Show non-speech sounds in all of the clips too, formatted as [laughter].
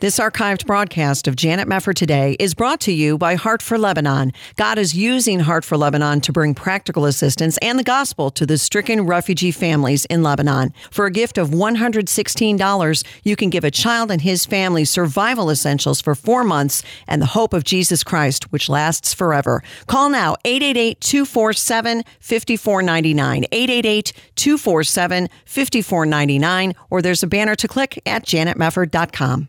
This archived broadcast of Janet Mefford Today is brought to you by Heart for Lebanon. God is using Heart for Lebanon to bring practical assistance and the gospel to the stricken refugee families in Lebanon. For a gift of $116, you can give a child and his family survival essentials for four months and the hope of Jesus Christ, which lasts forever. Call now 888 247 5499. 888 247 5499, or there's a banner to click at janetmefford.com.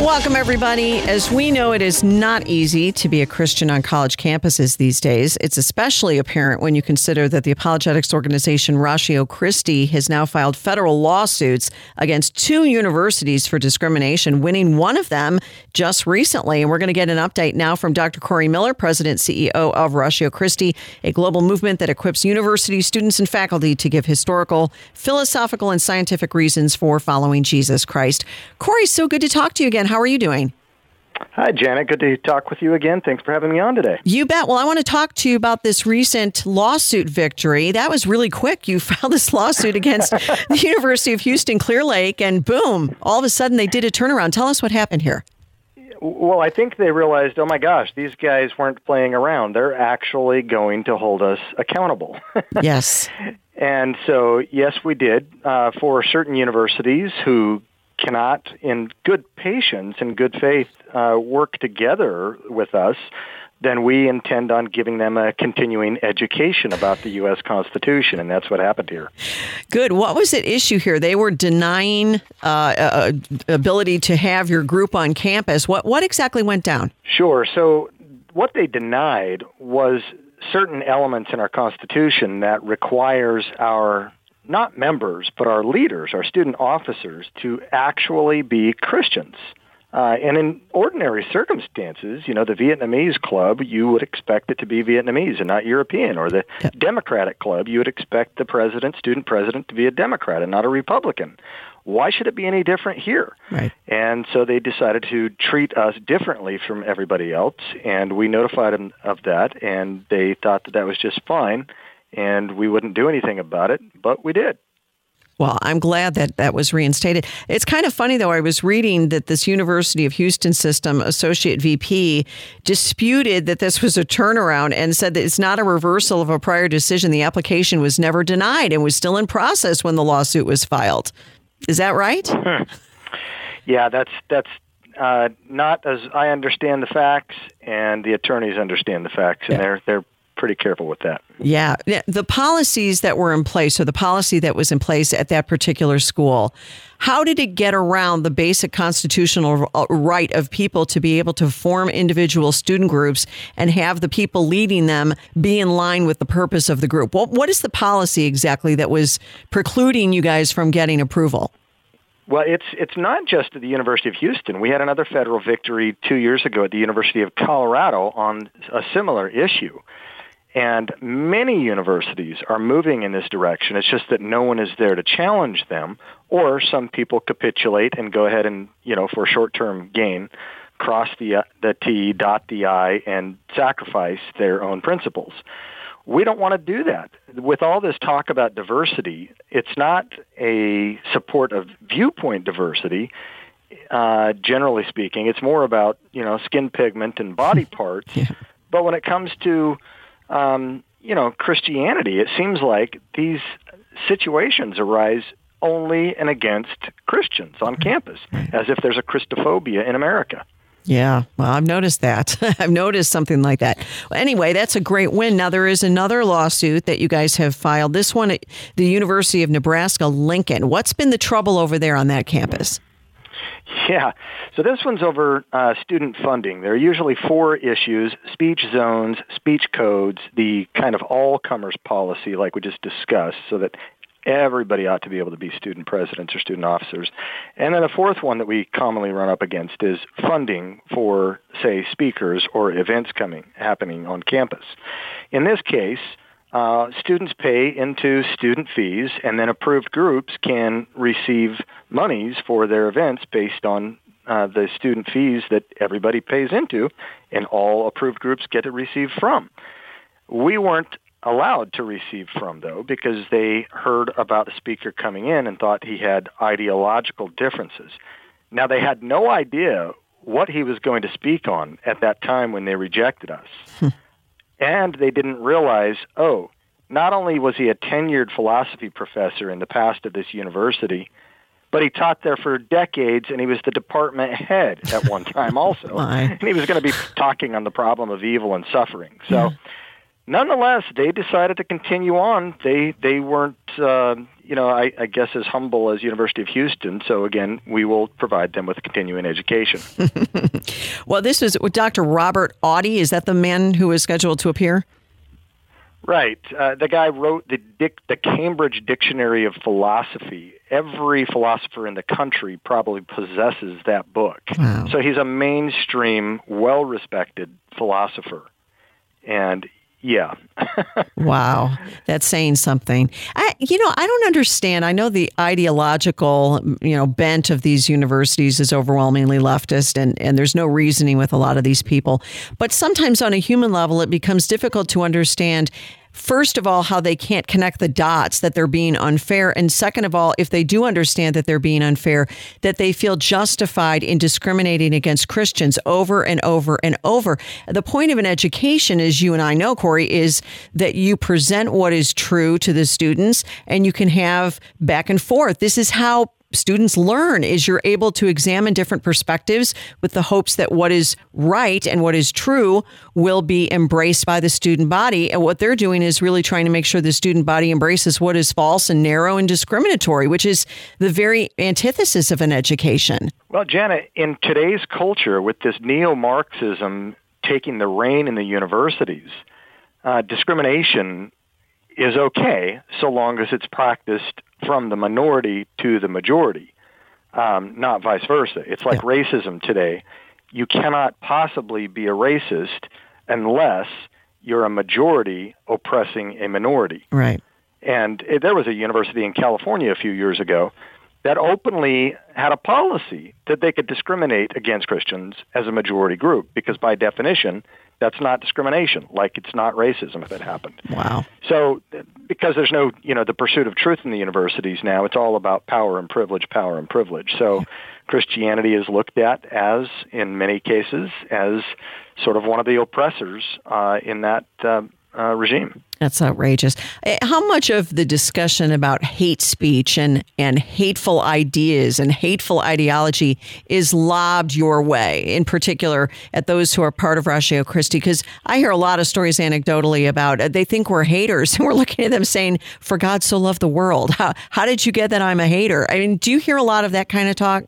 Welcome, everybody. As we know, it is not easy to be a Christian on college campuses these days. It's especially apparent when you consider that the apologetics organization Ratio Christi has now filed federal lawsuits against two universities for discrimination, winning one of them just recently. And we're going to get an update now from Dr. Corey Miller, President CEO of Ratio Christi, a global movement that equips university students and faculty to give historical, philosophical, and scientific reasons for following Jesus Christ. Corey, so good to talk to you again. How are you doing? Hi, Janet. Good to talk with you again. Thanks for having me on today. You bet. Well, I want to talk to you about this recent lawsuit victory. That was really quick. You [laughs] filed this lawsuit against the [laughs] University of Houston Clear Lake, and boom, all of a sudden they did a turnaround. Tell us what happened here. Well, I think they realized, oh my gosh, these guys weren't playing around. They're actually going to hold us accountable. [laughs] yes. And so, yes, we did. Uh, for certain universities who cannot, in good patience and good faith, uh, work together with us, then we intend on giving them a continuing education about the U.S. Constitution, and that's what happened here. Good. What was at issue here? They were denying uh, uh, ability to have your group on campus. What what exactly went down? Sure. So what they denied was certain elements in our Constitution that requires our not members, but our leaders, our student officers, to actually be Christians. Uh, and in ordinary circumstances, you know, the Vietnamese club, you would expect it to be Vietnamese and not European. Or the. Democratic club, you would expect the president, student president, to be a Democrat and not a Republican. Why should it be any different here? Right. And so they decided to treat us differently from everybody else, and we notified them of that, and they thought that that was just fine and we wouldn't do anything about it, but we did. Well, I'm glad that that was reinstated. It's kind of funny, though. I was reading that this University of Houston system associate VP disputed that this was a turnaround and said that it's not a reversal of a prior decision. The application was never denied and was still in process when the lawsuit was filed. Is that right? Hmm. Yeah, that's that's uh, not as I understand the facts, and the attorneys understand the facts, and yeah. they're they're pretty careful with that. Yeah. The policies that were in place, or the policy that was in place at that particular school, how did it get around the basic constitutional uh, right of people to be able to form individual student groups and have the people leading them be in line with the purpose of the group? What, what is the policy exactly that was precluding you guys from getting approval? Well, it's it's not just at the University of Houston. We had another federal victory two years ago at the University of Colorado on a similar issue. And many universities are moving in this direction. It's just that no one is there to challenge them, or some people capitulate and go ahead and, you know, for short-term gain, cross the uh, the T, dot the I, and sacrifice their own principles. We don't want to do that. With all this talk about diversity, it's not a support of viewpoint diversity. Uh, generally speaking, it's more about you know skin pigment and body [laughs] parts. yeah. But when it comes to um, you know, Christianity, it seems like these situations arise only and against Christians on campus, as if there's a Christophobia in America. Yeah, well, I've noticed that. [laughs] I've noticed something like that. Well, anyway, that's a great win. Now, there is another lawsuit that you guys have filed. This one at the University of Nebraska Lincoln. What's been the trouble over there on that campus? [laughs] Yeah. So this one's over uh, student funding. There are usually four issues, speech zones, speech codes, the kind of all-comers policy like we just discussed, so that everybody ought to be able to be student presidents or student officers. And then the fourth one that we commonly run up against is funding for, say, speakers or events coming happening on campus. In this case, uh, students pay into student fees, and then approved groups can receive monies for their events based on uh, the student fees that everybody pays into, and all approved groups get to receive from. We weren't allowed to receive from, though, because they heard about a speaker coming in and thought he had ideological differences. Now, they had no idea what he was going to speak on at that time when they rejected us. And they didn't realize, oh, not only was he a tenured philosophy professor in the past of this university, but he taught there for decades and he was the department head at one time [laughs] also. and he was going to be talking on the problem of evil and suffering. So nonetheless, they decided to continue on. They they weren't, uh, you know, I, I guess as humble as University of Houston. So again, we will provide them with continuing education. [laughs] well, this is Dr. Robert Audi. Is that the man who is scheduled to appear? Right. Uh, the guy wrote the, Dick, the Cambridge Dictionary of Philosophy. Every philosopher in the country probably possesses that book. Wow. So he's a mainstream, well-respected philosopher. And yeah. [laughs] wow, that's saying something. I, you know, I don't understand. I know the ideological, you know, bent of these universities is overwhelmingly leftist, and and there's no reasoning with a lot of these people. But sometimes on a human level, it becomes difficult to understand first of all, how they can't connect the dots that they're being unfair. And second of all, if they do understand that they're being unfair, that they feel justified in discriminating against Christians over and over and over. The point of an education, as you and I know, Corey, is that you present what is true to the students and you can have back and forth. This is how students learn is you're able to examine different perspectives with the hopes that what is right and what is true will be embraced by the student body. And what they're doing is really trying to make sure the student body embraces what is false and narrow and discriminatory, which is the very antithesis of an education. Well, Janet, in today's culture, with this neo Marxism taking the reign in the universities, uh, discrimination is okay so long as it's practiced from the minority to the majority, um, not vice versa. It's like yeah. racism today. You cannot possibly be a racist unless you're a majority oppressing a minority. Right. And it, there was a university in California a few years ago that openly had a policy that they could discriminate against Christians as a majority group because by definition that's not discrimination like it's not racism if it happened. Wow. So because there's no you know the pursuit of truth in the universities now it's all about power and privilege power and privilege. So christianity is looked at as in many cases as sort of one of the oppressors uh, in that uh, uh, regime. That's outrageous. Eh, how much of the discussion about hate speech and, and hateful ideas and hateful ideology is lobbed your way, in particular at those who are part of Ratio Christi? Because I hear a lot of stories anecdotally about uh, they think we're haters, [laughs] and we're looking at them saying, "For God so loved the world." How how did you get that I'm a hater? I mean, do you hear a lot of that kind of talk?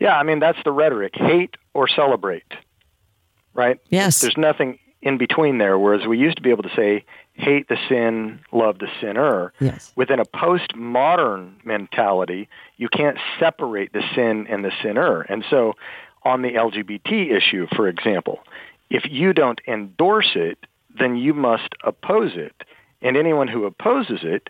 Yeah, I mean that's the rhetoric: hate or celebrate, right? Yes. There's nothing in between there, whereas we used to be able to say, hate the sin, love the sinner. Yes. Within a postmodern mentality, you can't separate the sin and the sinner. And so on the LGBT issue, for example, if you don't endorse it, then you must oppose it. And anyone who opposes it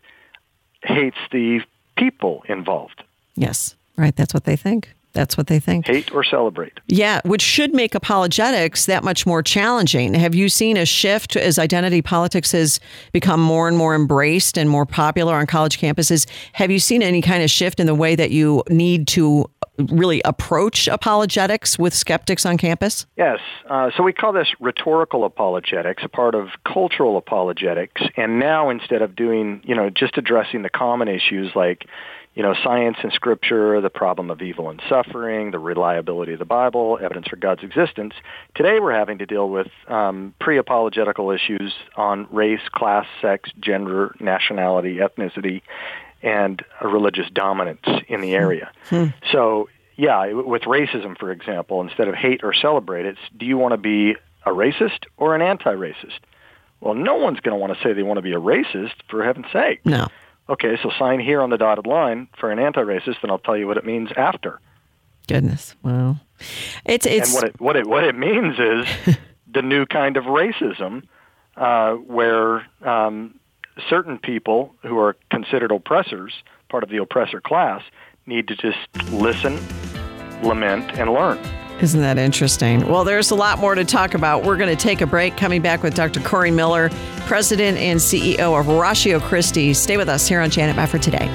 hates the people involved. Yes, right. That's what they think. That's what they think. Hate or celebrate. Yeah, which should make apologetics that much more challenging. Have you seen a shift as identity politics has become more and more embraced and more popular on college campuses? Have you seen any kind of shift in the way that you need to really approach apologetics with skeptics on campus? Yes. Uh, so we call this rhetorical apologetics, a part of cultural apologetics. And now instead of doing, you know, just addressing the common issues like, you know, science and scripture, the problem of evil and suffering, the reliability of the Bible, evidence for God's existence. Today we're having to deal with um, pre-apologetical issues on race, class, sex, gender, nationality, ethnicity, and religious dominance in the area. Hmm. So, yeah, with racism, for example, instead of hate or celebrate, it's do you want to be a racist or an anti-racist? Well, no one's going to want to say they want to be a racist, for heaven's sake. No. Okay, so sign here on the dotted line for an anti-racist, and I'll tell you what it means after. Goodness, well, it's it's and what it what it what it means is [laughs] the new kind of racism uh, where um, certain people who are considered oppressors, part of the oppressor class, need to just listen, lament, and learn. Isn't that interesting? Well, there's a lot more to talk about. We're going to take a break. Coming back with Dr. Corey Miller, President and CEO of Ratio Christi. Stay with us here on Janet Mefford today.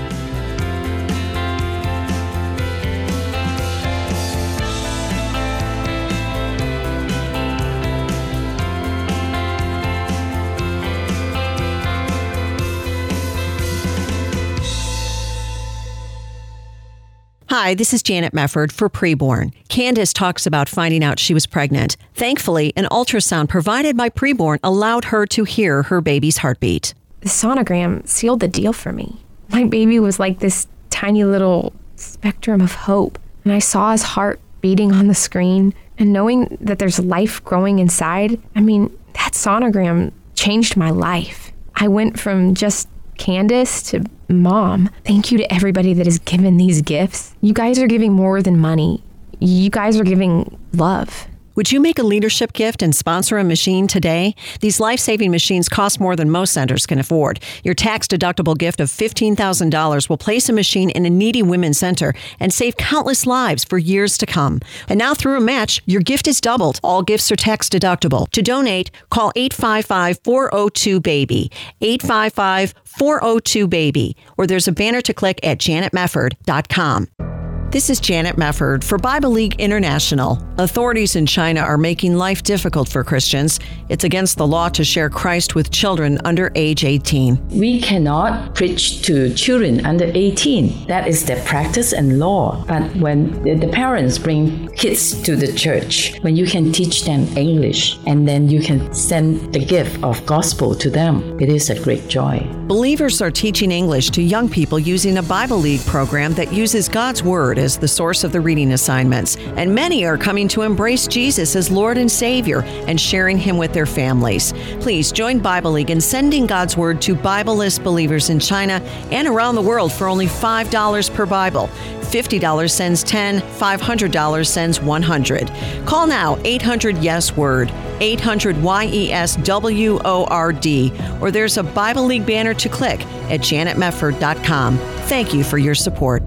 Hi, this is Janet Mefford for Preborn. Candace talks about finding out she was pregnant. Thankfully, an ultrasound provided by Preborn allowed her to hear her baby's heartbeat. The sonogram sealed the deal for me. My baby was like this tiny little spectrum of hope, and I saw his heart beating on the screen. And knowing that there's life growing inside, I mean, that sonogram changed my life. I went from just Candace to mom. Thank you to everybody that has given these gifts. You guys are giving more than money. You guys are giving love. Would you make a leadership gift and sponsor a machine today? These life saving machines cost more than most centers can afford. Your tax deductible gift of $15,000 will place a machine in a needy women's center and save countless lives for years to come. And now, through a match, your gift is doubled. All gifts are tax deductible. To donate, call 855 402 BABY. 855 402 BABY. Or there's a banner to click at janetmefford.com. This is Janet Mefford for Bible League International. Authorities in China are making life difficult for Christians. It's against the law to share Christ with children under age 18. We cannot preach to children under 18. That is the practice and law. But when the parents bring kids to the church, when you can teach them English and then you can send the gift of gospel to them, it is a great joy. Believers are teaching English to young people using a Bible League program that uses God's Word as the source of the reading assignments, and many are coming to embrace Jesus as Lord and Savior and sharing Him with their families. Please join Bible League in sending God's Word to Bibleless believers in China and around the world for only $5 per Bible. $50 sends 10, $500 sends 100. Call now 800 Yes Word, 800 Y E S W O R D, or there's a Bible League banner to click at janetmefford.com. Thank you for your support.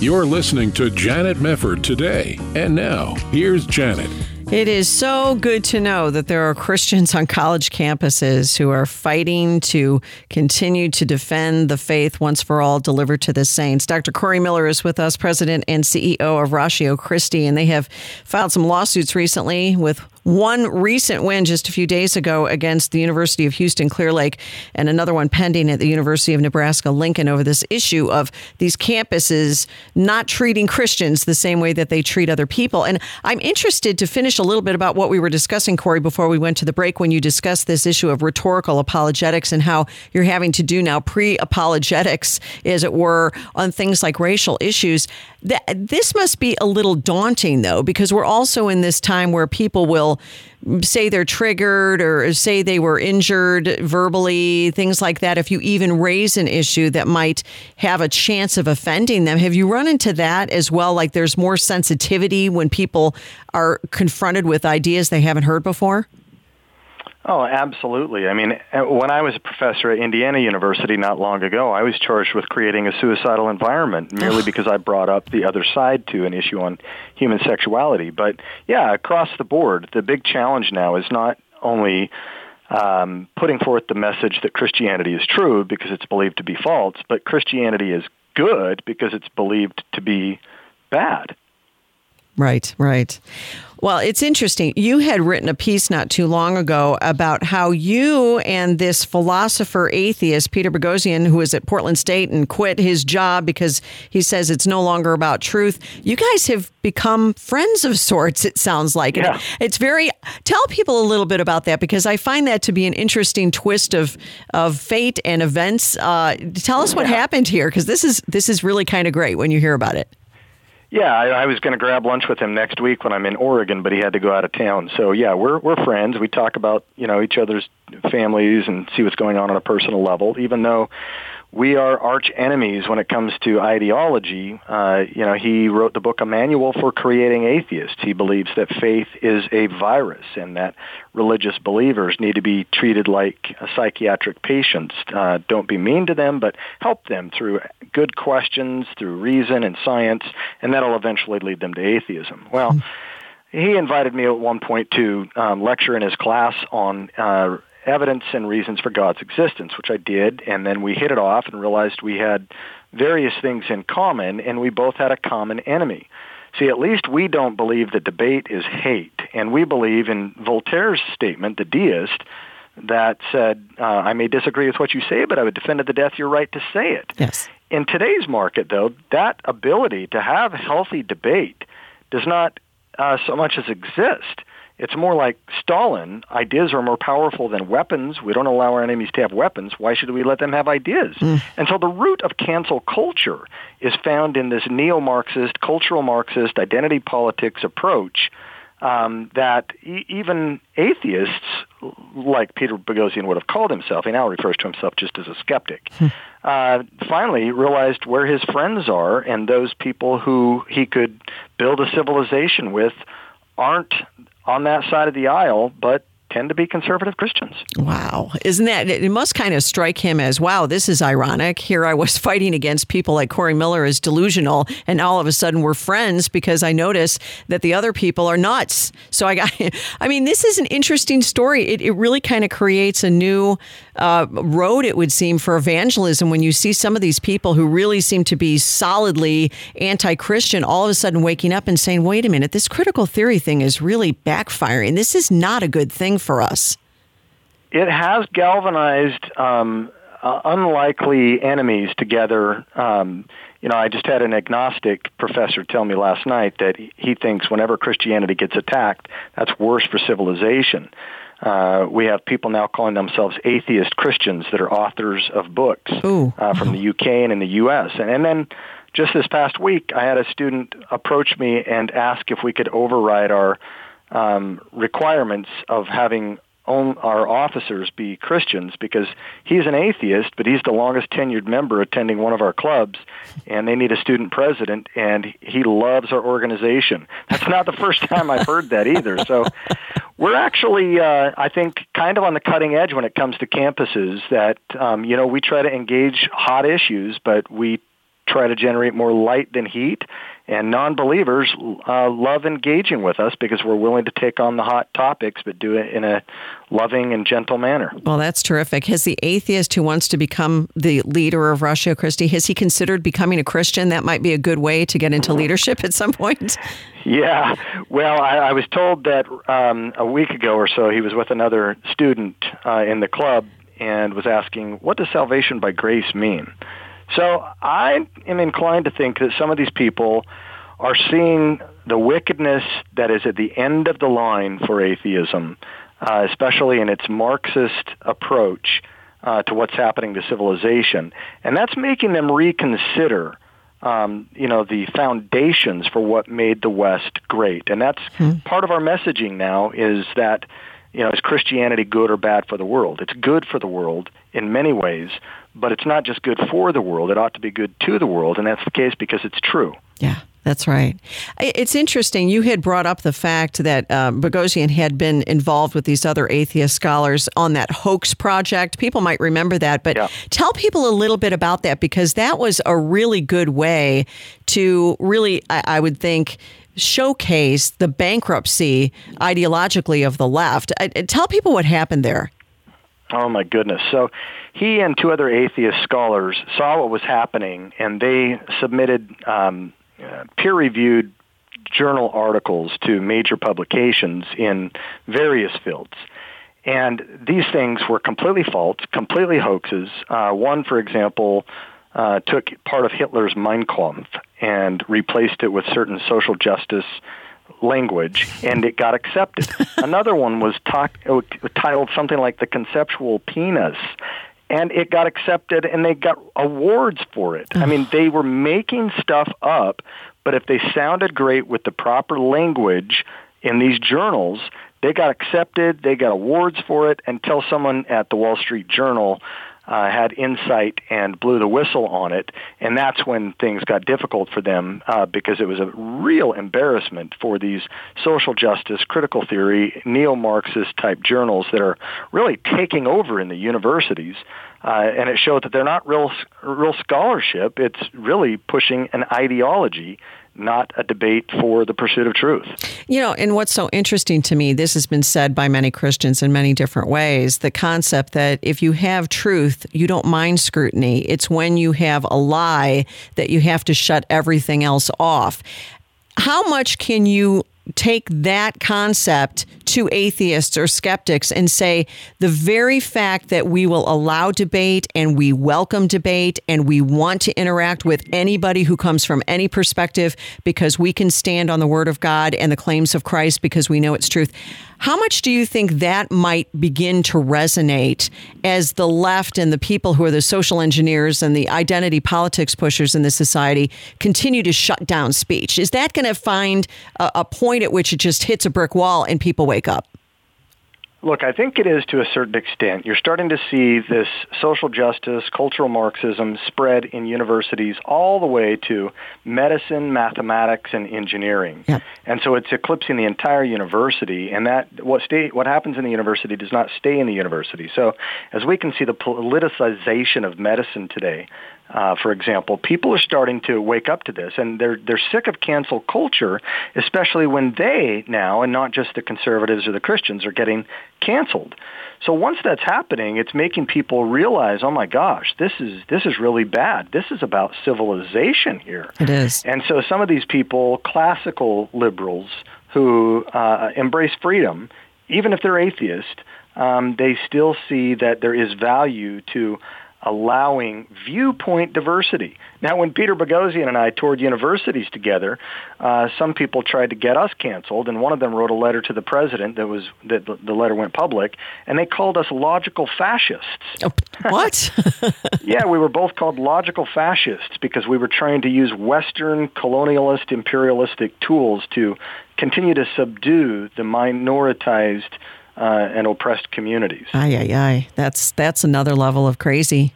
You're listening to Janet Mefford today. And now, here's Janet. It is so good to know that there are Christians on college campuses who are fighting to continue to defend the faith once for all delivered to the saints. Dr. Corey Miller is with us, president and CEO of Ratio Christi, and they have filed some lawsuits recently with one recent win just a few days ago against the University of Houston Clear Lake, and another one pending at the University of Nebraska Lincoln over this issue of these campuses not treating Christians the same way that they treat other people. And I'm interested to finish a little bit about what we were discussing, Corey, before we went to the break when you discussed this issue of rhetorical apologetics and how you're having to do now pre apologetics, as it were, on things like racial issues. This must be a little daunting, though, because we're also in this time where people will say they're triggered or say they were injured verbally, things like that, if you even raise an issue that might have a chance of offending them. Have you run into that as well? Like there's more sensitivity when people are confronted with ideas they haven't heard before? Oh, absolutely. I mean, uh, when I was a professor at Indiana University not long ago, I was charged with creating a suicidal environment merely because I brought up the other side to an issue on human sexuality. But yeah, across the board, the big challenge now is not only um, putting forth the message that Christianity is true because it's believed to be false, but Christianity is good because it's believed to be bad. Right, right. Well, it's interesting. You had written a piece not too long ago about how you and this philosopher atheist, Peter Boghossian, who was at Portland State and quit his job because he says it's no longer about truth, you guys have become friends of sorts, it sounds like. Yeah. It's very, tell people a little bit about that because I find that to be an interesting twist of, of fate and events. Uh, tell us what Yeah. happened here because this is, this is really kind of great when you hear about it. Yeah, I, I was going to grab lunch with him next week when I'm in Oregon, but he had to go out of town. So yeah, we're we're friends. We talk about you know each other's families and see what's going on on a personal level. Even though we are arch enemies when it comes to ideology. Uh, you know, he wrote the book A Manual for Creating Atheists. He believes that faith is a virus and that religious believers need to be treated like psychiatric patients. Uh, don't be mean to them, but help them through good questions, through reason and science, and that'll eventually lead them to atheism. Well. Mm-hmm he invited me at one point to um, lecture in his class on uh, evidence and reasons for God's existence, which I did, and then we hit it off and realized we had various things in common, and we both had a common enemy. See, at least we don't believe that debate is hate, and we believe in Voltaire's statement, the deist, that said, uh, I may disagree with what you say, but I would defend to the death your right to say it. Yes. In today's market, though, that ability to have healthy debate does not uh, so much as exist. It's more like Stalin. Ideas are more powerful than weapons. We don't allow our enemies to have weapons. Why should we let them have ideas? Mm. And so the root of cancel culture is found in this neo-Marxist, cultural Marxist, identity politics approach um, that e- even atheists, like Peter Boghossian would have called himself, he now refers to himself just as a skeptic, hmm. uh, finally realized where his friends are and those people who he could build a civilization with aren't on that side of the aisle, but tend to be conservative Christians. Wow. Isn't that, it must kind of strike him as, wow, this is ironic. Here I was [laughs] fighting against people like Corey Miller as delusional, and all of a sudden we're friends because I notice that the other people are nuts. So I got, [laughs] I mean, this is an interesting story. It, it really kind of creates a new uh, road, it would seem, for evangelism when you see some of these people who really seem to be solidly anti Christian all of a sudden waking up and saying, wait a minute, this critical theory thing is really backfiring. This is not a good thing for us. It has galvanized um, uh, unlikely enemies together. Um, you know, I just had an agnostic professor tell me last night that he thinks whenever Christianity gets attacked, that's worse for civilization. Uh, we have people now calling themselves atheist Christians that are authors of books uh, from the UK and in the US. And, and then just this past week, I had a student approach me and ask if we could override our um, requirements of having own, our officers be Christians because he's an atheist, but he's the longest tenured member attending one of our clubs, and they need a student president, and he loves our organization. That's not the first time I've heard that either. So we're actually, uh, I think, kind of on the cutting edge when it comes to campuses. That um, you know, we try to engage hot issues, but we try to generate more light than heat. And non-believers uh, love engaging with us because we're willing to take on the hot topics, but do it in a loving and gentle manner. Well, that's terrific. Has the atheist who wants to become the leader of Ratio Christi, has he considered becoming a Christian? That might be a good way to get into leadership at some point. [laughs] Yeah. Well, I, I was told that um, a week ago or so he was with another student uh, in the club and was asking, what does salvation by grace mean? So I am inclined to think that some of these people are seeing the wickedness that is at the end of the line for atheism, uh, especially in its Marxist approach uh, to what's happening to civilization, and that's making them reconsider. Um, you know the foundations for what made the West great, and that's hmm. part of our messaging now. Is that you know, is Christianity good or bad for the world? It's good for the world in many ways, but it's not just good for the world. It ought to be good to the world, and that's the case because it's true. Yeah. That's right. It's interesting. You had brought up the fact that um, Boghossian had been involved with these other atheist scholars on that hoax project. People might remember that, but yeah. tell people a little bit about that because that was a really good way to really, I, I would think, showcase the bankruptcy ideologically of the left. I, tell people what happened there. Oh my goodness. So he and two other atheist scholars saw what was happening and they submitted um, uh, peer-reviewed journal articles to major publications in various fields. And these things were completely false, completely hoaxes. Uh, one, for example, uh, took part of Hitler's Mein Kampf and replaced it with certain social justice language, and it got accepted. [laughs] Another one was talk, uh, titled something like "The Conceptual Penis," and it got accepted, and they got awards for it. I mean, they were making stuff up, but if they sounded great with the proper language in these journals, they got accepted. They got awards for it. Until someone at the Wall Street Journal uh, had insight and blew the whistle on it, and that's when things got difficult for them uh, because it was a real embarrassment for these social justice, critical theory, neo-Marxist type journals that are really taking over in the universities. Uh, and it showed that they're not real real scholarship. It's really pushing an ideology not a debate for the pursuit of truth. You know, and what's so interesting to me, this has been said by many Christians in many different ways the concept that if you have truth, you don't mind scrutiny. It's when you have a lie that you have to shut everything else off. How much can you take that concept to atheists or skeptics and say the very fact that we will allow debate and we welcome debate and we want to interact with anybody who comes from any perspective because we can stand on the word of God and the claims of Christ because we know it's truth. How much do you think that might begin to resonate as the left and the people who are the social engineers and the identity politics pushers in the society continue to shut down speech? Is that going to find a, a point at which it just hits a brick wall and people wake up? Look, I think it is to a certain extent. You're starting to see this social justice, cultural Marxism spread in universities all the way to medicine, mathematics, and engineering. Yep. And so it's eclipsing the entire university. And that what stay, what happens in the university does not stay in the university. So as we can see the politicization of medicine today, uh, for example, people are starting to wake up to this, and they're they're sick of cancel culture, especially when they now, and not just the conservatives or the Christians, are getting canceled. So once that's happening, it's making people realize, oh my gosh, this is this is really bad. This is about civilization here. It is. And so some of these people, classical liberals who uh, embrace freedom, even if they're atheist, um, they still see that there is value to allowing viewpoint diversity. Now, when Peter Boghossian and I toured universities together, uh, some people tried to get us canceled, and one of them wrote a letter to the president that was that the letter went public, and they called us logical fascists. Oh, what? [laughs] yeah, we were both called logical fascists because we were trying to use Western colonialist imperialistic tools to continue to subdue the minoritized uh, and oppressed communities. Aye, aye, aye. That's that's another level of crazy.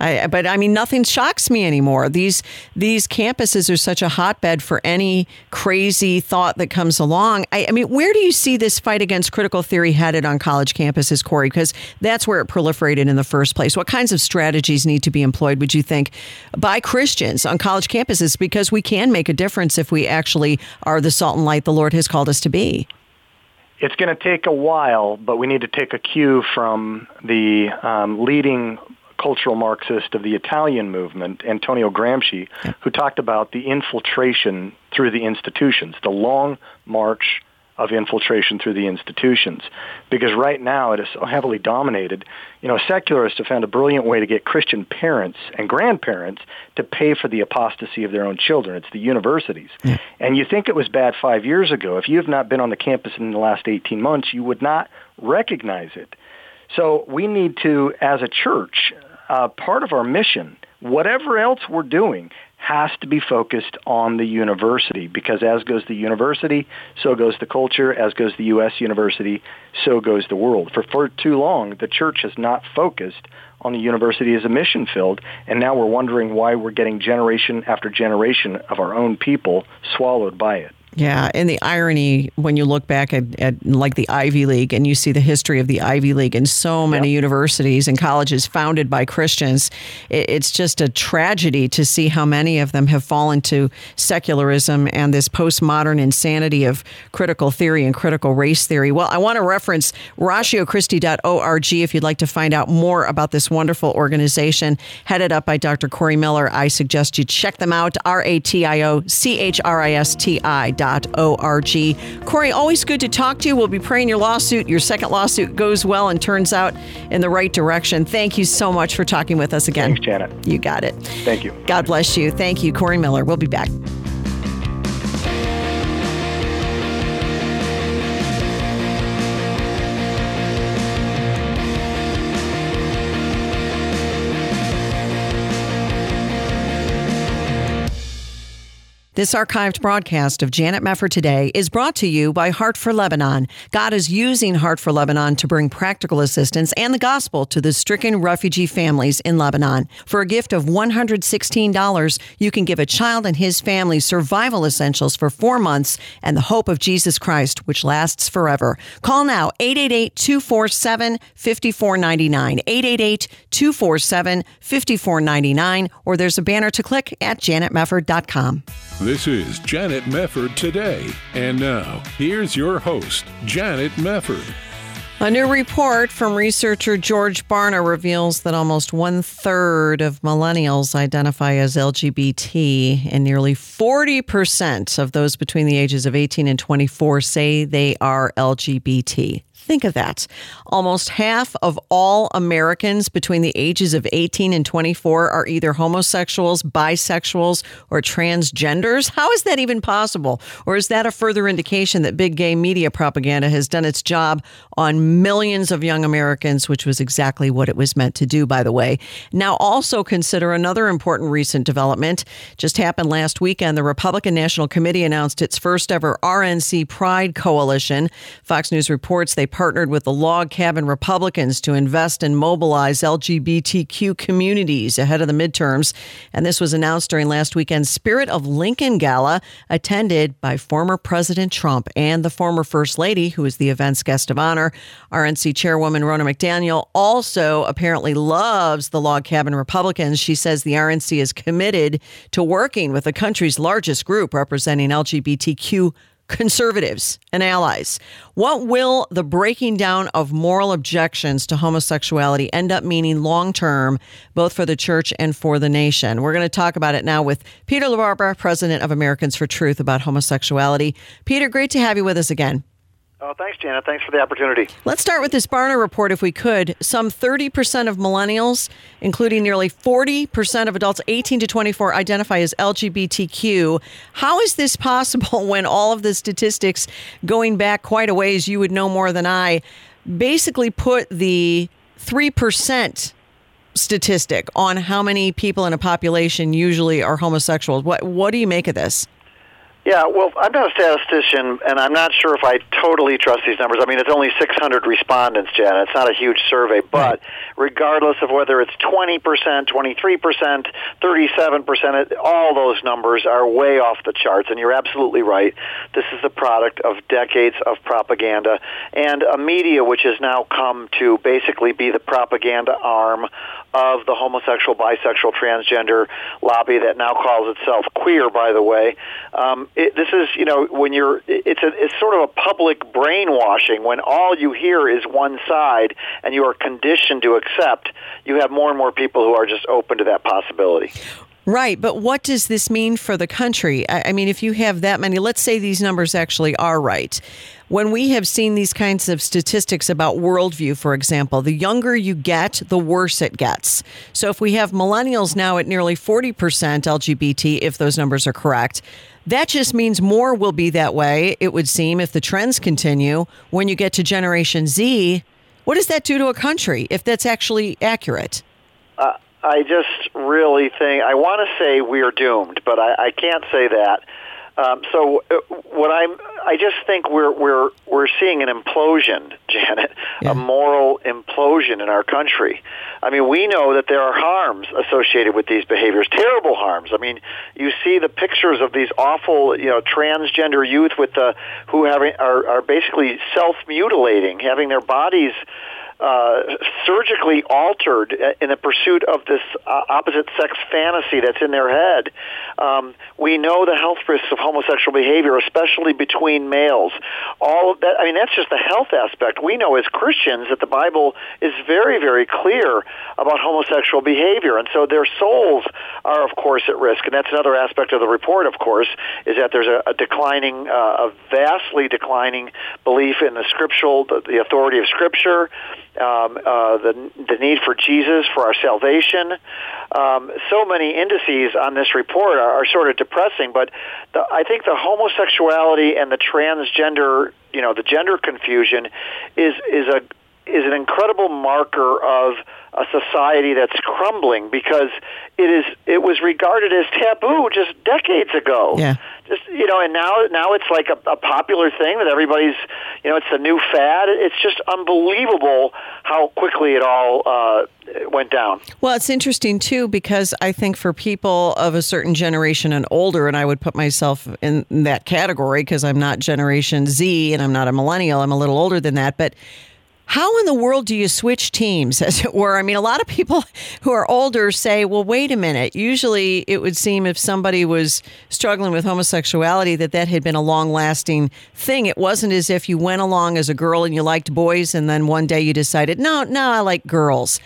I, but I mean, nothing shocks me anymore. These these campuses are such a hotbed for any crazy thought that comes along. I, I, mean, where do you see this fight against critical theory headed on college campuses, Corey? Because that's where it proliferated in the first place. What kinds of strategies need to be employed, would you think, by Christians on college campuses? Because we can make a difference if we actually are the salt and light the Lord has called us to be it's going to take a while, but we need to take a cue from the um, leading cultural Marxist of the Italian movement, Antonio Gramsci, who talked about the infiltration through the institutions, the long march of infiltration through the institutions. Because right now it is so heavily dominated. You know, secularists have found a brilliant way to get Christian parents and grandparents to pay for the apostasy of their own children. It's the universities. Yeah. And you think it was bad five years ago. If you have not been on the campus in the last 18 months, you would not recognize it. So we need to, as a church, uh, part of our mission, whatever else we're doing, has to be focused on the university because as goes the university, so goes the culture, as goes the U.S. university, so goes the world. For far too long, the church has not focused on the university as a mission field, and now we're wondering why we're getting generation after generation of our own people swallowed by it. Yeah, and the irony when you look back at, at, like the Ivy League and you see the history of the Ivy League and so many yep. universities and colleges founded by Christians, it, it's just a tragedy to see how many of them have fallen to secularism and this postmodern insanity of critical theory and critical race theory. Well, I want to reference ratiochristi.org if you'd like to find out more about this wonderful organization headed up by Dr. Corey Miller. I suggest you check them out, R A T I O C H R I S T I org. Corey, always good to talk to you. We'll be praying your lawsuit, your second lawsuit goes well and turns out in the right direction. Thank you so much for talking with us again. Thanks, Janet. You got it. Thank you. God bless you. Thank you, Corey Miller. We'll be back. This archived broadcast of Janet Mefford Today is brought to you by Heart for Lebanon. God is using Heart for Lebanon to bring practical assistance and the gospel to the stricken refugee families in Lebanon. For a gift of $116, you can give a child and his family survival essentials for four months and the hope of Jesus Christ, which lasts forever. Call now 888 247 5499. 888 247 5499, or there's a banner to click at janetmefford.com. This is Janet Mefford today. And now, here's your host, Janet Mefford. A new report from researcher George Barna reveals that almost one third of millennials identify as LGBT, and nearly 40% of those between the ages of 18 and 24 say they are LGBT. Think of that. Almost half of all Americans between the ages of 18 and 24 are either homosexuals, bisexuals, or transgenders. How is that even possible? Or is that a further indication that big gay media propaganda has done its job on millions of young Americans, which was exactly what it was meant to do, by the way? Now, also consider another important recent development. Just happened last weekend. The Republican National Committee announced its first ever RNC Pride Coalition. Fox News reports they partnered with the Log Cabin Republicans to invest and mobilize LGBTQ communities ahead of the midterms. And this was announced during last weekend's Spirit of Lincoln Gala, attended by former President Trump and the former First Lady, who is the event's guest of honor. RNC Chairwoman Ronna McDaniel also apparently loves the Log Cabin Republicans. She says the RNC is committed to working with the country's largest group representing LGBTQ conservatives and allies. What will the breaking down of moral objections to homosexuality end up meaning long term, both for the church and for the nation? We're going to talk about it now with Peter LaBarbera, president of Americans for Truth, about homosexuality. Peter, great to have you with us again. Oh, thanks, Janet. Thanks for the opportunity. Let's start with this Barna report, if we could. Some 30% of millennials, including nearly 40% of adults 18 to 24, identify as LGBTQ. How is this possible [laughs] when all of the statistics going back quite a ways, you would know more than I, basically put the 3% statistic on how many people in a population usually are homosexuals? What, what do you make of this? Yeah, well, I'm not a statistician, and I'm not sure if I totally trust these numbers. I mean, it's only 600 respondents, Janet. It's not a huge survey, but right. regardless of whether it's 20%, 23%, 37%, all those numbers are way off the charts, and you're absolutely right. This is the product of decades of propaganda and a media which has now come to basically be the propaganda arm of the homosexual, bisexual, transgender lobby that now calls itself queer, by the way. Um, it, this is, you know, when you're, it's a, it's sort of a public brainwashing when all you hear is one side and you are conditioned to accept. You have more and more people who are just open to that possibility. Right, but what does this mean for the country? I, mean, if you have that many, let's say these numbers actually are right. When we have seen these kinds of statistics about worldview, for example, the younger you get, the worse it gets. So if we have millennials now at nearly 40% LGBT, if those numbers are correct, that just means more will be that way, it would seem, if the trends continue. When you get to Generation Z, what does that do to a country if that's actually accurate? Uh, I just really think, I want to say we're doomed, but I, I can't say that. Um, so uh, what I'm, I just think we're we're we're seeing an implosion, [laughs] Janet, yeah. a moral implosion in our country. I mean, we know that there are harms associated with these behaviors, terrible harms. I mean, you see the pictures of these awful, you know, transgender youth with the who having are are basically self mutilating, having their bodies uh, surgically altered in the pursuit of this uh, opposite sex fantasy that's in their head. Um, we know the health risks of homosexual behavior, especially between males. All of that, I mean, that's just the health aspect. We know as Christians that the Bible is very, very clear about homosexual behavior, and so their souls are, of course, at risk. And that's another aspect of the report, of course, is that there's a, a declining, uh, a vastly declining belief in the scriptural, the, the authority of Scripture um, uh, the, the need for Jesus for our salvation. Um, so many indices on this report are, are sort of depressing, but the, I think the homosexuality and the transgender, you know, the gender confusion is is a is an incredible marker of a society that's crumbling because it is it was regarded as taboo just decades ago. Yeah. Just you know, and now now it's like a, a popular thing that everybody's you know it's a new fad. It's just unbelievable how quickly it all uh, went down. Well, it's interesting too because I think for people of a certain generation and older, and I would put myself in that category because I'm not Generation Z and I'm not a millennial. I'm a little older than that, but how in the world do you switch teams, as it were? I mean, a lot of people [laughs] who are older say, well, wait a minute. Usually it would seem if somebody was struggling with homosexuality that that had been a long lasting thing. It wasn't as if you went along as a girl and you liked boys and then one day you decided, no, no, I like girls.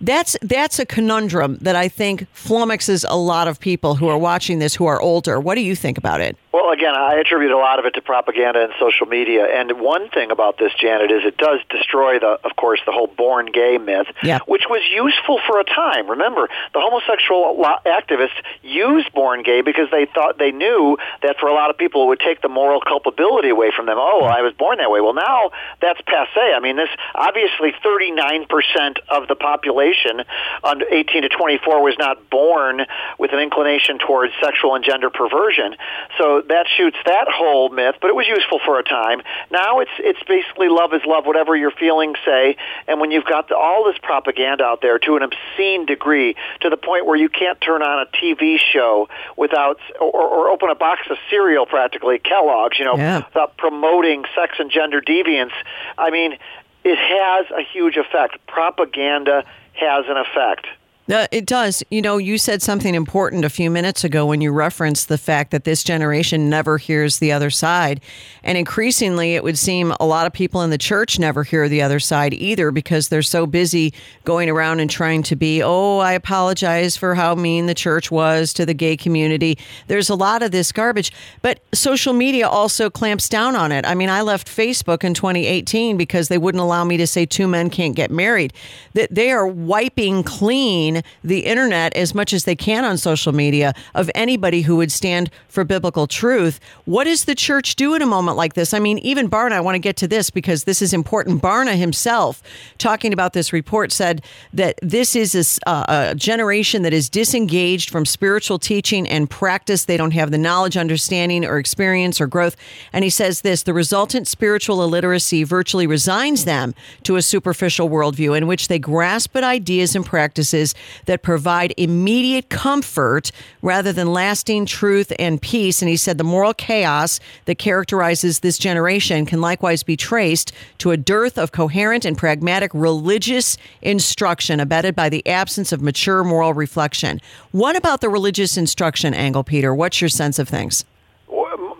That's that's a conundrum that I think flummoxes a lot of people who are watching this who are older. What do you think about it? Well, again, I attribute a lot of it to propaganda and social media. And one thing about this, Janet, is it does destroy the, of course, the whole born gay myth, Yeah. which was useful for a time. Remember, the homosexual activists used born gay because they thought they knew that for a lot of people it would take the moral culpability away from them. Oh, well, I was born that way. Well, now that's passe. I mean, this obviously 39% of the population under 18 to 24 was not born with an inclination towards sexual and gender perversion. So that shoots that whole myth, but it was useful for a time. Now it's it's basically love is love, whatever your feelings say. And when you've got the, all this propaganda out there to an obscene degree, to the point where you can't turn on a TV show without or, or open a box of cereal, practically Kellogg's, you know, Yeah. without promoting sex and gender deviance. I mean, it has a huge effect. Propaganda has an effect. Uh, it does. You know, you said something important a few minutes ago when you referenced the fact that this generation never hears the other side. And increasingly, it would seem a lot of people in the church never hear the other side either because they're so busy going around and trying to be, oh, I apologize for how mean the church was to the gay community. There's a lot of this garbage. But social media also clamps down on it. I mean, I left Facebook in 2018 because they wouldn't allow me to say two men can't get married. That they are wiping clean the internet as much as they can on social media of anybody who would stand for biblical truth. What does the church do in a moment like this? I mean, even Barna, I want to get to this because this is important. Barna himself, talking about this report, said that this is a a generation that is disengaged from spiritual teaching and practice. They don't have the knowledge, understanding, or experience or growth. And he says this the resultant spiritual illiteracy virtually resigns them to a superficial worldview in which they grasp at ideas and practices that provide immediate comfort rather than lasting truth and peace. And he said the moral chaos that characterizes this generation can likewise be traced to a dearth of coherent and pragmatic religious instruction abetted by the absence of mature moral reflection. What about the religious instruction angle, Peter? What's your sense of things?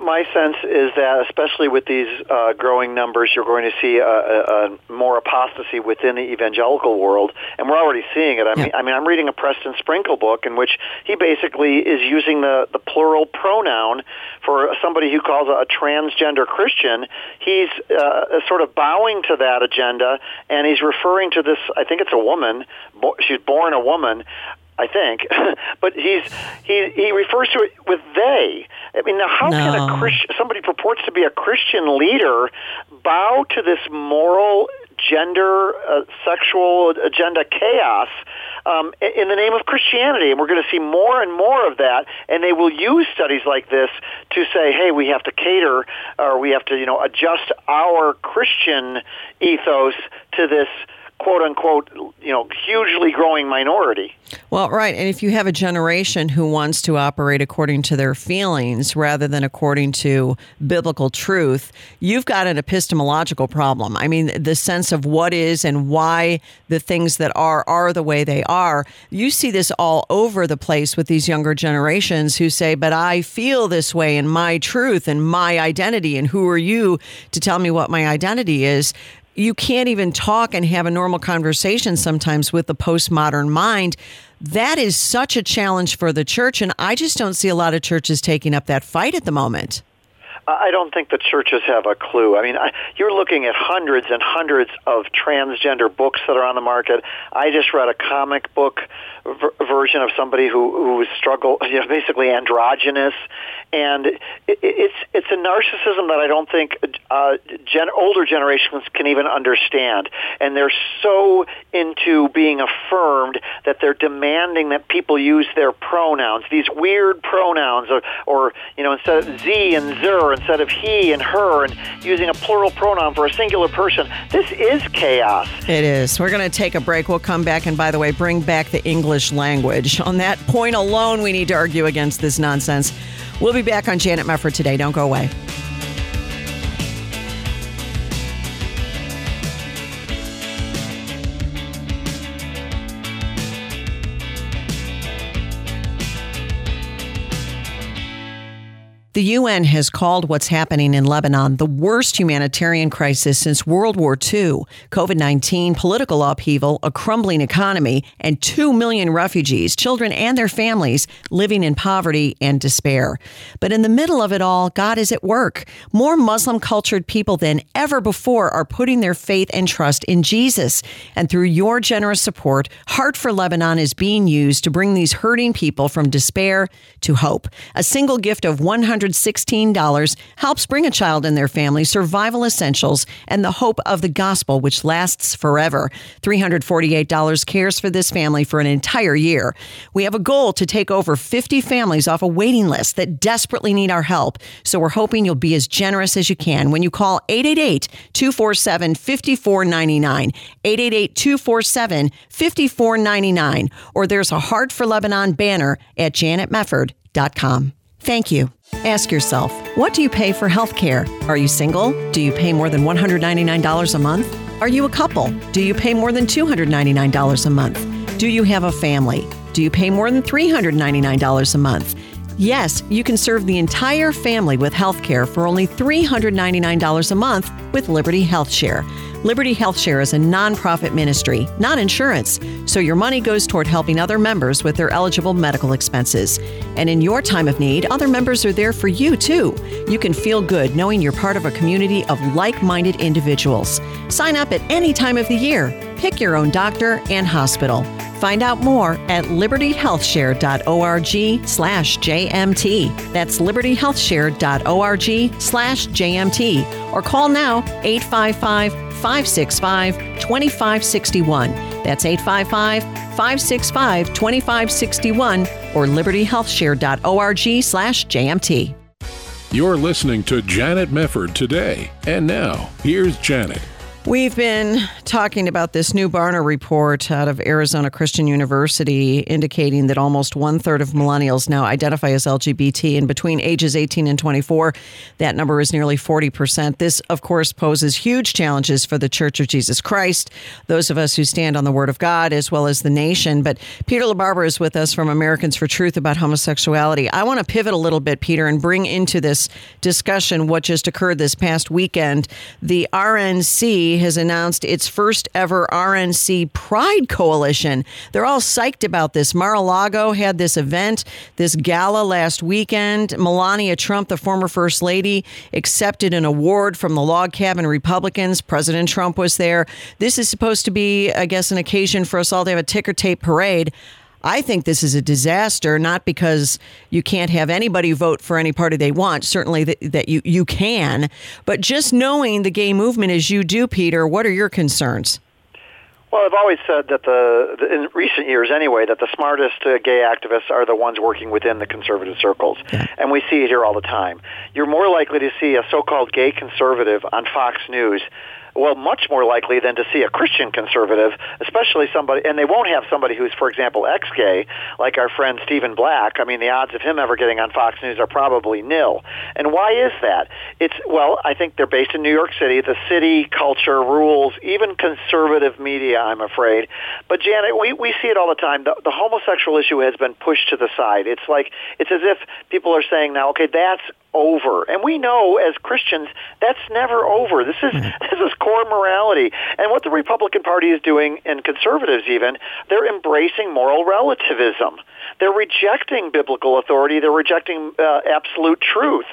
My sense is that, especially with these uh, growing numbers, you're going to see a, a, a more apostasy within the evangelical world, and we're already seeing it. I mean, I mean, I'm reading a Preston Sprinkle book in which he basically is using the the plural pronoun for somebody who calls a, a transgender Christian. He's uh, sort of bowing to that agenda, and he's referring to this. I think it's a woman. Bo- she's born a woman. I think, [laughs] but he's he he refers to it with they. I mean, now how can a Christian somebody purports to be a Christian leader bow to this moral gender uh, sexual agenda chaos um, in the name of Christianity? And we're going to see more and more of that. And they will use studies like this to say, hey, we have to cater or we have to you know adjust our Christian ethos to this quote unquote you know hugely growing minority. Well, right. And if you have a generation who wants to operate according to their feelings rather than according to biblical truth, you've got an epistemological problem. I mean, the sense of what is and why the things that are are the way they are. You see this all over the place with these younger generations who say, But I feel this way and my truth and my identity. And who are you to tell me what my identity is? You can't even talk and have a normal conversation sometimes with the postmodern mind. That is such a challenge for the church. And I just don't see a lot of churches taking up that fight at the moment. I don't think the churches have a clue. I mean, I, you're looking at hundreds and hundreds of transgender books that are on the market. I just read a comic book ver- version of somebody who who struggle, [laughs] you know, basically androgynous, and it, it's it's a narcissism that I don't think uh, gen- older generations can even understand, and they're so into being affirmed that they're demanding that people use their pronouns, these weird pronouns, or, or you know, instead of z and zer, instead of he and her, and using a plural pronoun for a singular person. This is chaos. It is. We're going to take a break. We'll come back, and by the way, bring back the English language. On that point alone, we need to argue against this nonsense. We'll be back on Janet Mefford today. Don't go away. The UN has called what's happening in Lebanon the worst humanitarian crisis since World War II. COVID 19, political upheaval, a crumbling economy, and 2 million refugees, children and their families, living in poverty and despair. But in the middle of it all, God is at work. More Muslim cultured people than ever before are putting their faith and trust in Jesus. And through your generous support, Heart for Lebanon is being used to bring these hurting people from despair to hope. A single gift of 100 $116 helps bring a child and their family survival essentials and the hope of the gospel, which lasts forever. $348 cares for this family for an entire year. We have a goal to take over 50 families off a waiting list that desperately need our help. So we're hoping you'll be as generous as you can when you call 888 247 5499. 888 247 5499. Or there's a Heart for Lebanon banner at janetmefford.com. Thank you. Ask yourself, what do you pay for health care? Are you single? Do you pay more than $199 a month? Are you a couple? Do you pay more than $299 a month? Do you have a family? Do you pay more than $399 a month? Yes, you can serve the entire family with health care for only $399 a month with Liberty Health Share. Liberty Health Share is a nonprofit ministry, not insurance, so your money goes toward helping other members with their eligible medical expenses. And in your time of need, other members are there for you too. You can feel good knowing you're part of a community of like minded individuals. Sign up at any time of the year. Pick your own doctor and hospital. Find out more at libertyhealthshare.org slash JMT. That's libertyhealthshare.org slash JMT. Or call now 855 565 2561. That's 855 565 2561 or libertyhealthshare.org slash JMT. You're listening to Janet Mefford today. And now, here's Janet. We've been talking about this new Barna report out of Arizona Christian University indicating that almost one third of millennials now identify as LGBT. And between ages 18 and 24, that number is nearly 40%. This, of course, poses huge challenges for the Church of Jesus Christ, those of us who stand on the Word of God, as well as the nation. But Peter LaBarbera is with us from Americans for Truth about homosexuality. I want to pivot a little bit, Peter, and bring into this discussion what just occurred this past weekend. The RNC has announced its first ever RNC Pride Coalition. They're all psyched about this. Mar a Lago had this event, this gala last weekend. Melania Trump, the former First Lady, accepted an award from the Log Cabin Republicans. President Trump was there. This is supposed to be, I guess, an occasion for us all to have a ticker tape parade. I think this is a disaster, not because you can't have anybody vote for any party they want. Certainly that, that you, you can. But just knowing the gay movement as you do, Peter, what are your concerns? Well, I've always said that the, in recent years anyway, that the smartest uh, gay activists are the ones working within the conservative circles. And we see it here all the time. You're more likely to see a so-called gay conservative on Fox News well, much more likely than to see a Christian conservative, especially somebody, and they won't have somebody who's, for example, ex-gay, like our friend Stephen Black. I mean, the odds of him ever getting on Fox News are probably nil. And why is that? It's, well, I think they're based in New York City. The city culture rules, even conservative media, I'm afraid. But Janet, we, we see it all the time. The, the homosexual issue has been pushed to the side. It's like, it's as if people are saying now, okay, that's over. And we know as Christians that's never over. This is [laughs] this is core morality. And what the Republican Party is doing and conservatives even, they're embracing moral relativism. They're rejecting biblical authority. They're rejecting uh, absolute truth.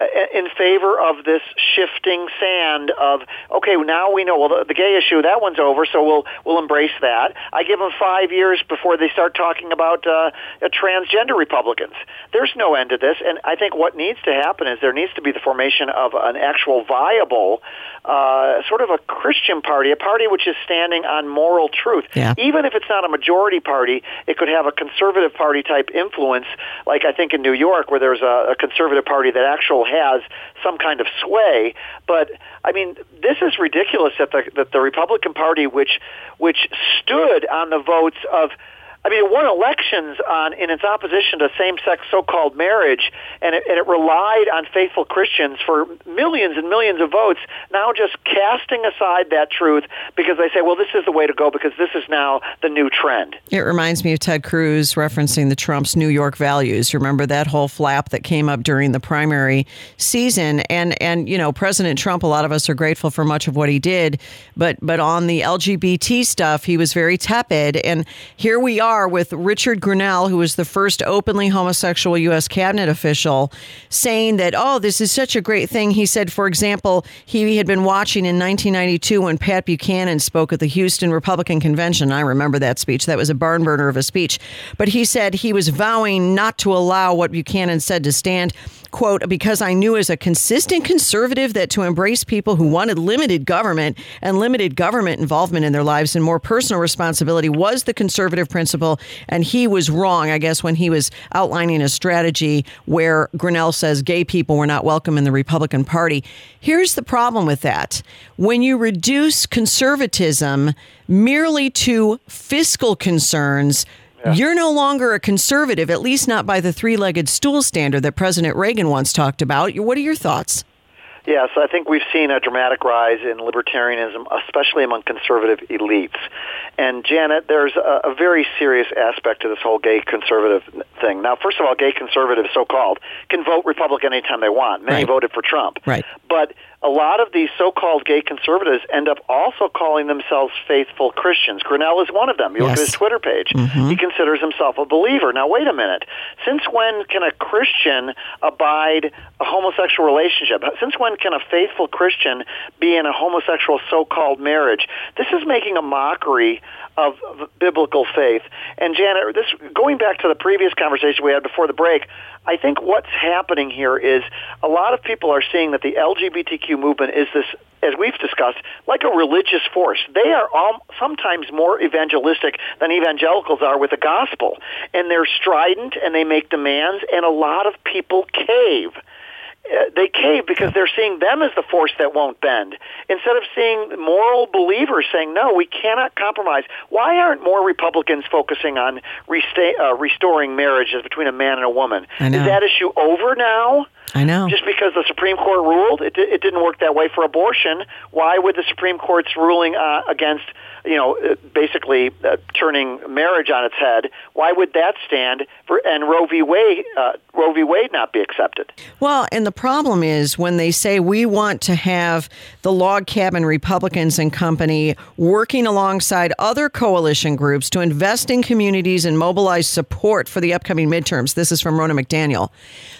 uh, in favor of this shifting sand of okay, now we know well the, the gay issue that one's over, so we'll we'll embrace that. I give them five years before they start talking about uh, transgender Republicans. There's no end to this, and I think what needs to happen is there needs to be the formation of an actual viable uh, sort of a Christian party, a party which is standing on moral truth. Yeah. Even if it's not a majority party, it could have a conservative party type influence, like I think in New York, where there's a, a conservative party that actually has some kind of sway. But I mean, this is ridiculous that the that the Republican Party, which which stood on the votes of I mean, it won elections on in its opposition to same-sex so-called marriage, and it, and it relied on faithful Christians for millions and millions of votes. Now, just casting aside that truth because they say, "Well, this is the way to go because this is now the new trend." It reminds me of Ted Cruz referencing the Trump's New York values. You remember that whole flap that came up during the primary season, and and you know, President Trump. A lot of us are grateful for much of what he did, but but on the LGBT stuff, he was very tepid. And here we are are with Richard Grenell, who was the first openly homosexual U.S. cabinet official, saying that, oh, this is such a great thing. He said, for example, he had been watching in 1992 when Pat Buchanan spoke at the Houston Republican Convention. I remember that speech. That was a barn burner of a speech. But he said he was vowing not to allow what Buchanan said to stand quote, because I knew as a consistent conservative that to embrace people who wanted limited government and limited government involvement in their lives and more personal responsibility was the conservative principle. And he was wrong, I guess, when he was outlining a strategy where Grenell says gay people were not welcome in the Republican Party. Here's the problem with that. When you reduce conservatism merely to fiscal concerns, yeah. You're no longer a conservative, at least not by the three legged stool standard that President Reagan once talked about. What are your thoughts? Yes, I think we've seen a dramatic rise in libertarianism, especially among conservative elites. And Janet, there's a, a very serious aspect to this whole gay conservative thing. Now, first of all, gay conservatives, so-called, can vote Republican anytime they want. Many right. voted for Trump. Right. But a lot of these so-called gay conservatives end up also calling themselves faithful Christians. Grenell is one of them. You yes. look at his Twitter page. Mm-hmm. He considers himself a believer. Now, wait a minute. Since when can a Christian abide a homosexual relationship? Since when can a faithful Christian be in a homosexual so-called marriage? This is making a mockery of biblical faith. And Janet, this going back to the previous conversation we had before the break, I think what's happening here is a lot of people are seeing that the LGBTQ movement is this, as we've discussed, like a religious force. They are all, sometimes more evangelistic than evangelicals are with the gospel, and they're strident and they make demands, and a lot of people cave. Uh, they cave because they're seeing them as the force that won't bend. Instead of seeing moral believers saying no we cannot compromise why aren't more republicans focusing on resta- uh, restoring marriages between a man and a woman? Is that issue over now I know. Just because the Supreme Court ruled, it, it didn't work that way for abortion. Why would the Supreme Court's ruling uh, against you know, uh, basically uh, turning marriage on its head. Why would that stand for and Roe v. Wade uh, Roe v. Wade not be accepted? Well, and the problem is when they say we want to have the log cabin Republicans and company working alongside other coalition groups to invest in communities and mobilize support for the upcoming midterms. This is from Ronna McDaniel.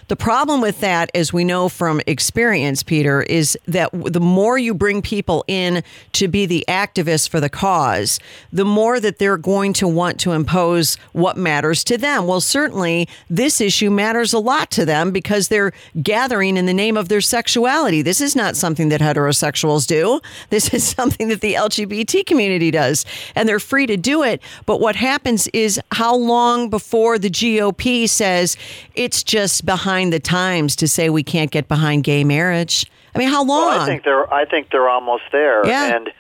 The problem with that, as we know from experience, Peter, is that the more you bring people in to be the activists for the cause, the more that they're going to want to impose what matters to them. Well, certainly this issue matters a lot to them because they're gathering in the name of their sexuality. This is not something that heterosexuals do. This is [laughs] something that the LGBT community does, and they're free to do it. But what happens is how long before the GOP says it's just behind behind the times to say we can't get behind gay marriage? I mean, how long? Well, I think they're I think they're almost there. Yeah. And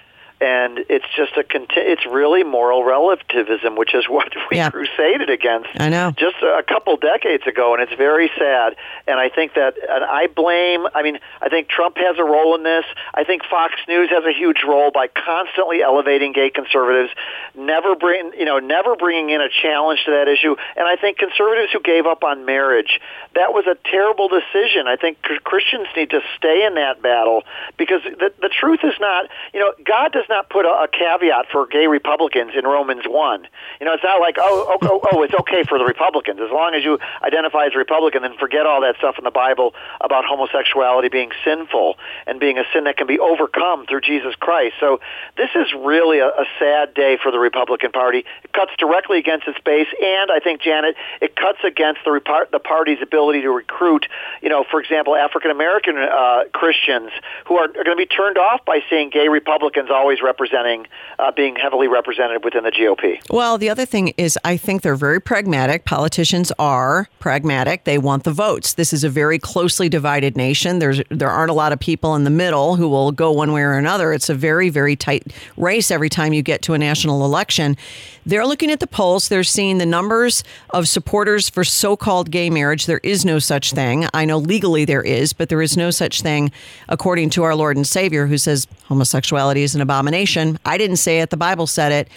and it's just a it's really moral relativism, which is [laughs] what we yeah. crusaded against. I know just a couple decades ago, and it's very sad. And I think that and I blame. I mean, I think Trump has a role in this. I think Fox News has a huge role by constantly elevating gay conservatives, never bring you know never bringing in a challenge to that issue. And I think conservatives who gave up on marriage that was a terrible decision. I think Christians need to stay in that battle because the the truth is not you know God does not put a, a caveat for gay Republicans in Romans one. You know, it's not like oh, oh oh oh it's okay for the Republicans as long as you identify as a Republican, then forget all that stuff in the Bible about homosexuality being sinful and being a sin that can be overcome through Jesus Christ. So this is really a, a sad day for the Republican Party. It cuts directly against its base, and I think Janet, it cuts against the Repa- the party's ability to recruit. You know, for example, African American uh, Christians who are, are going to be turned off by seeing gay Republicans always representing, uh, being heavily represented within the GOP. Well, the other thing is, I think they're very pragmatic. Politicians are pragmatic. They want the votes. This is a very closely divided nation. There's there aren't a lot of people in the middle who will go one way or another. It's a very very tight race every time you get to a national election. They're looking at the polls. They're seeing the numbers of supporters for so-called gay marriage. There is no such thing. I know legally there is, but there is no such thing according to our Lord and Savior, who says homosexuality is an abomination. I didn't say it. The Bible said it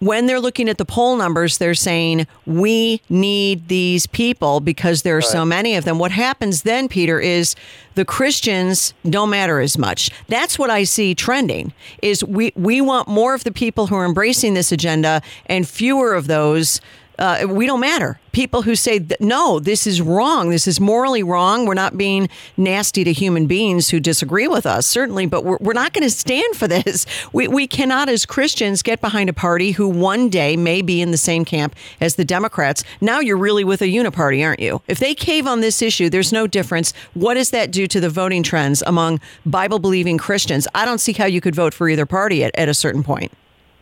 when they're looking at the poll numbers, they're saying we need these people because there are right. so many of them. What happens then, Peter, is the Christians don't matter as much. That's what I see trending. Is we we want more of the people who are embracing this agenda and fewer of those uh, we don't matter. People who say, no, this is wrong. This is morally wrong. We're not being nasty to human beings who disagree with us, certainly, but we're, we're not going to stand for this. [laughs] We, we cannot, as Christians, get behind a party who one day may be in the same camp as the Democrats. Now you're really with a uniparty, aren't you? If they cave on this issue, there's no difference. What does that do to the voting trends among Bible believing Christians? I don't see how you could vote for either party at, at a certain point.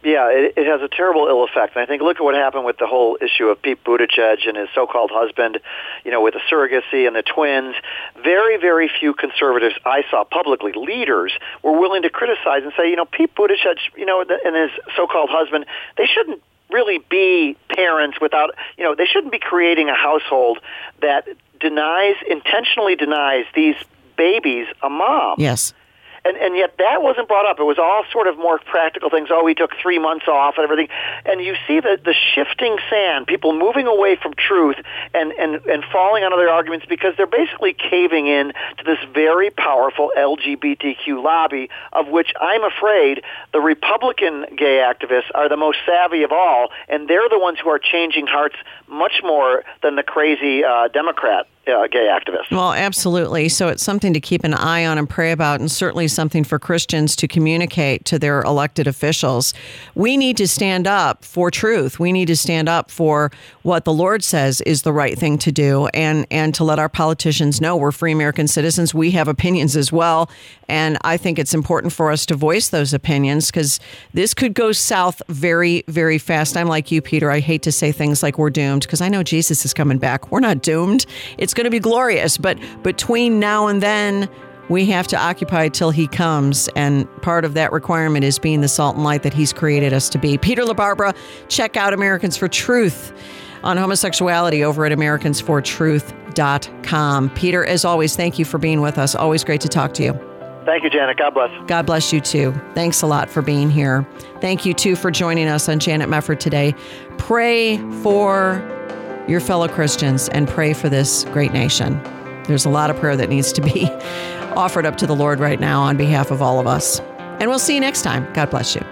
Yeah, it, it has a terrible ill effect. And I think look at what happened with the whole issue of Pete Buttigieg and his so-called husband, you know, with the surrogacy and the twins. Very, very few conservatives I saw publicly, leaders, were willing to criticize and say, you know, Pete Buttigieg, you know, and his so-called husband, they shouldn't really be parents without, you know, they shouldn't be creating a household that denies, intentionally denies these babies a mom. Yes and and yet that wasn't brought up. It was all sort of more practical things. Oh, we took three months off and everything, and you see the the shifting sand, people moving away from truth and and and falling on other arguments because they're basically caving in to this very powerful LGBTQ lobby, of which I'm afraid the Republican gay activists are the most savvy of all, and they're the ones who are changing hearts much more than the crazy uh, Democrat uh, gay activists. Well, absolutely. So it's something to keep an eye on and pray about, and certainly something for Christians to communicate to their elected officials. We need to stand up for truth. We need to stand up for what the Lord says is the right thing to do, and and to let our politicians know we're free American citizens. We have opinions as well, and I think it's important for us to voice those opinions because this could go south very, very fast. I'm like you, Peter. I hate to say things like we're doomed because I know Jesus is coming back. We're not doomed. It's going to be glorious. But between now and then, we have to occupy till he comes. And part of that requirement is being the salt and light that he's created us to be. Peter LaBarbera, check out Americans for Truth on homosexuality over at AmericansForTruth.com. Peter, as always, thank you for being with us. Always great to talk to you. Thank you, Janet. God bless. God bless you too. Thanks a lot for being here. Thank you too for joining us on Janet Mefford today. Pray for your fellow Christians and pray for this great nation. There's a lot of prayer that needs to be [laughs] offered up to the Lord right now on behalf of all of us. And we'll see you next time. God bless you.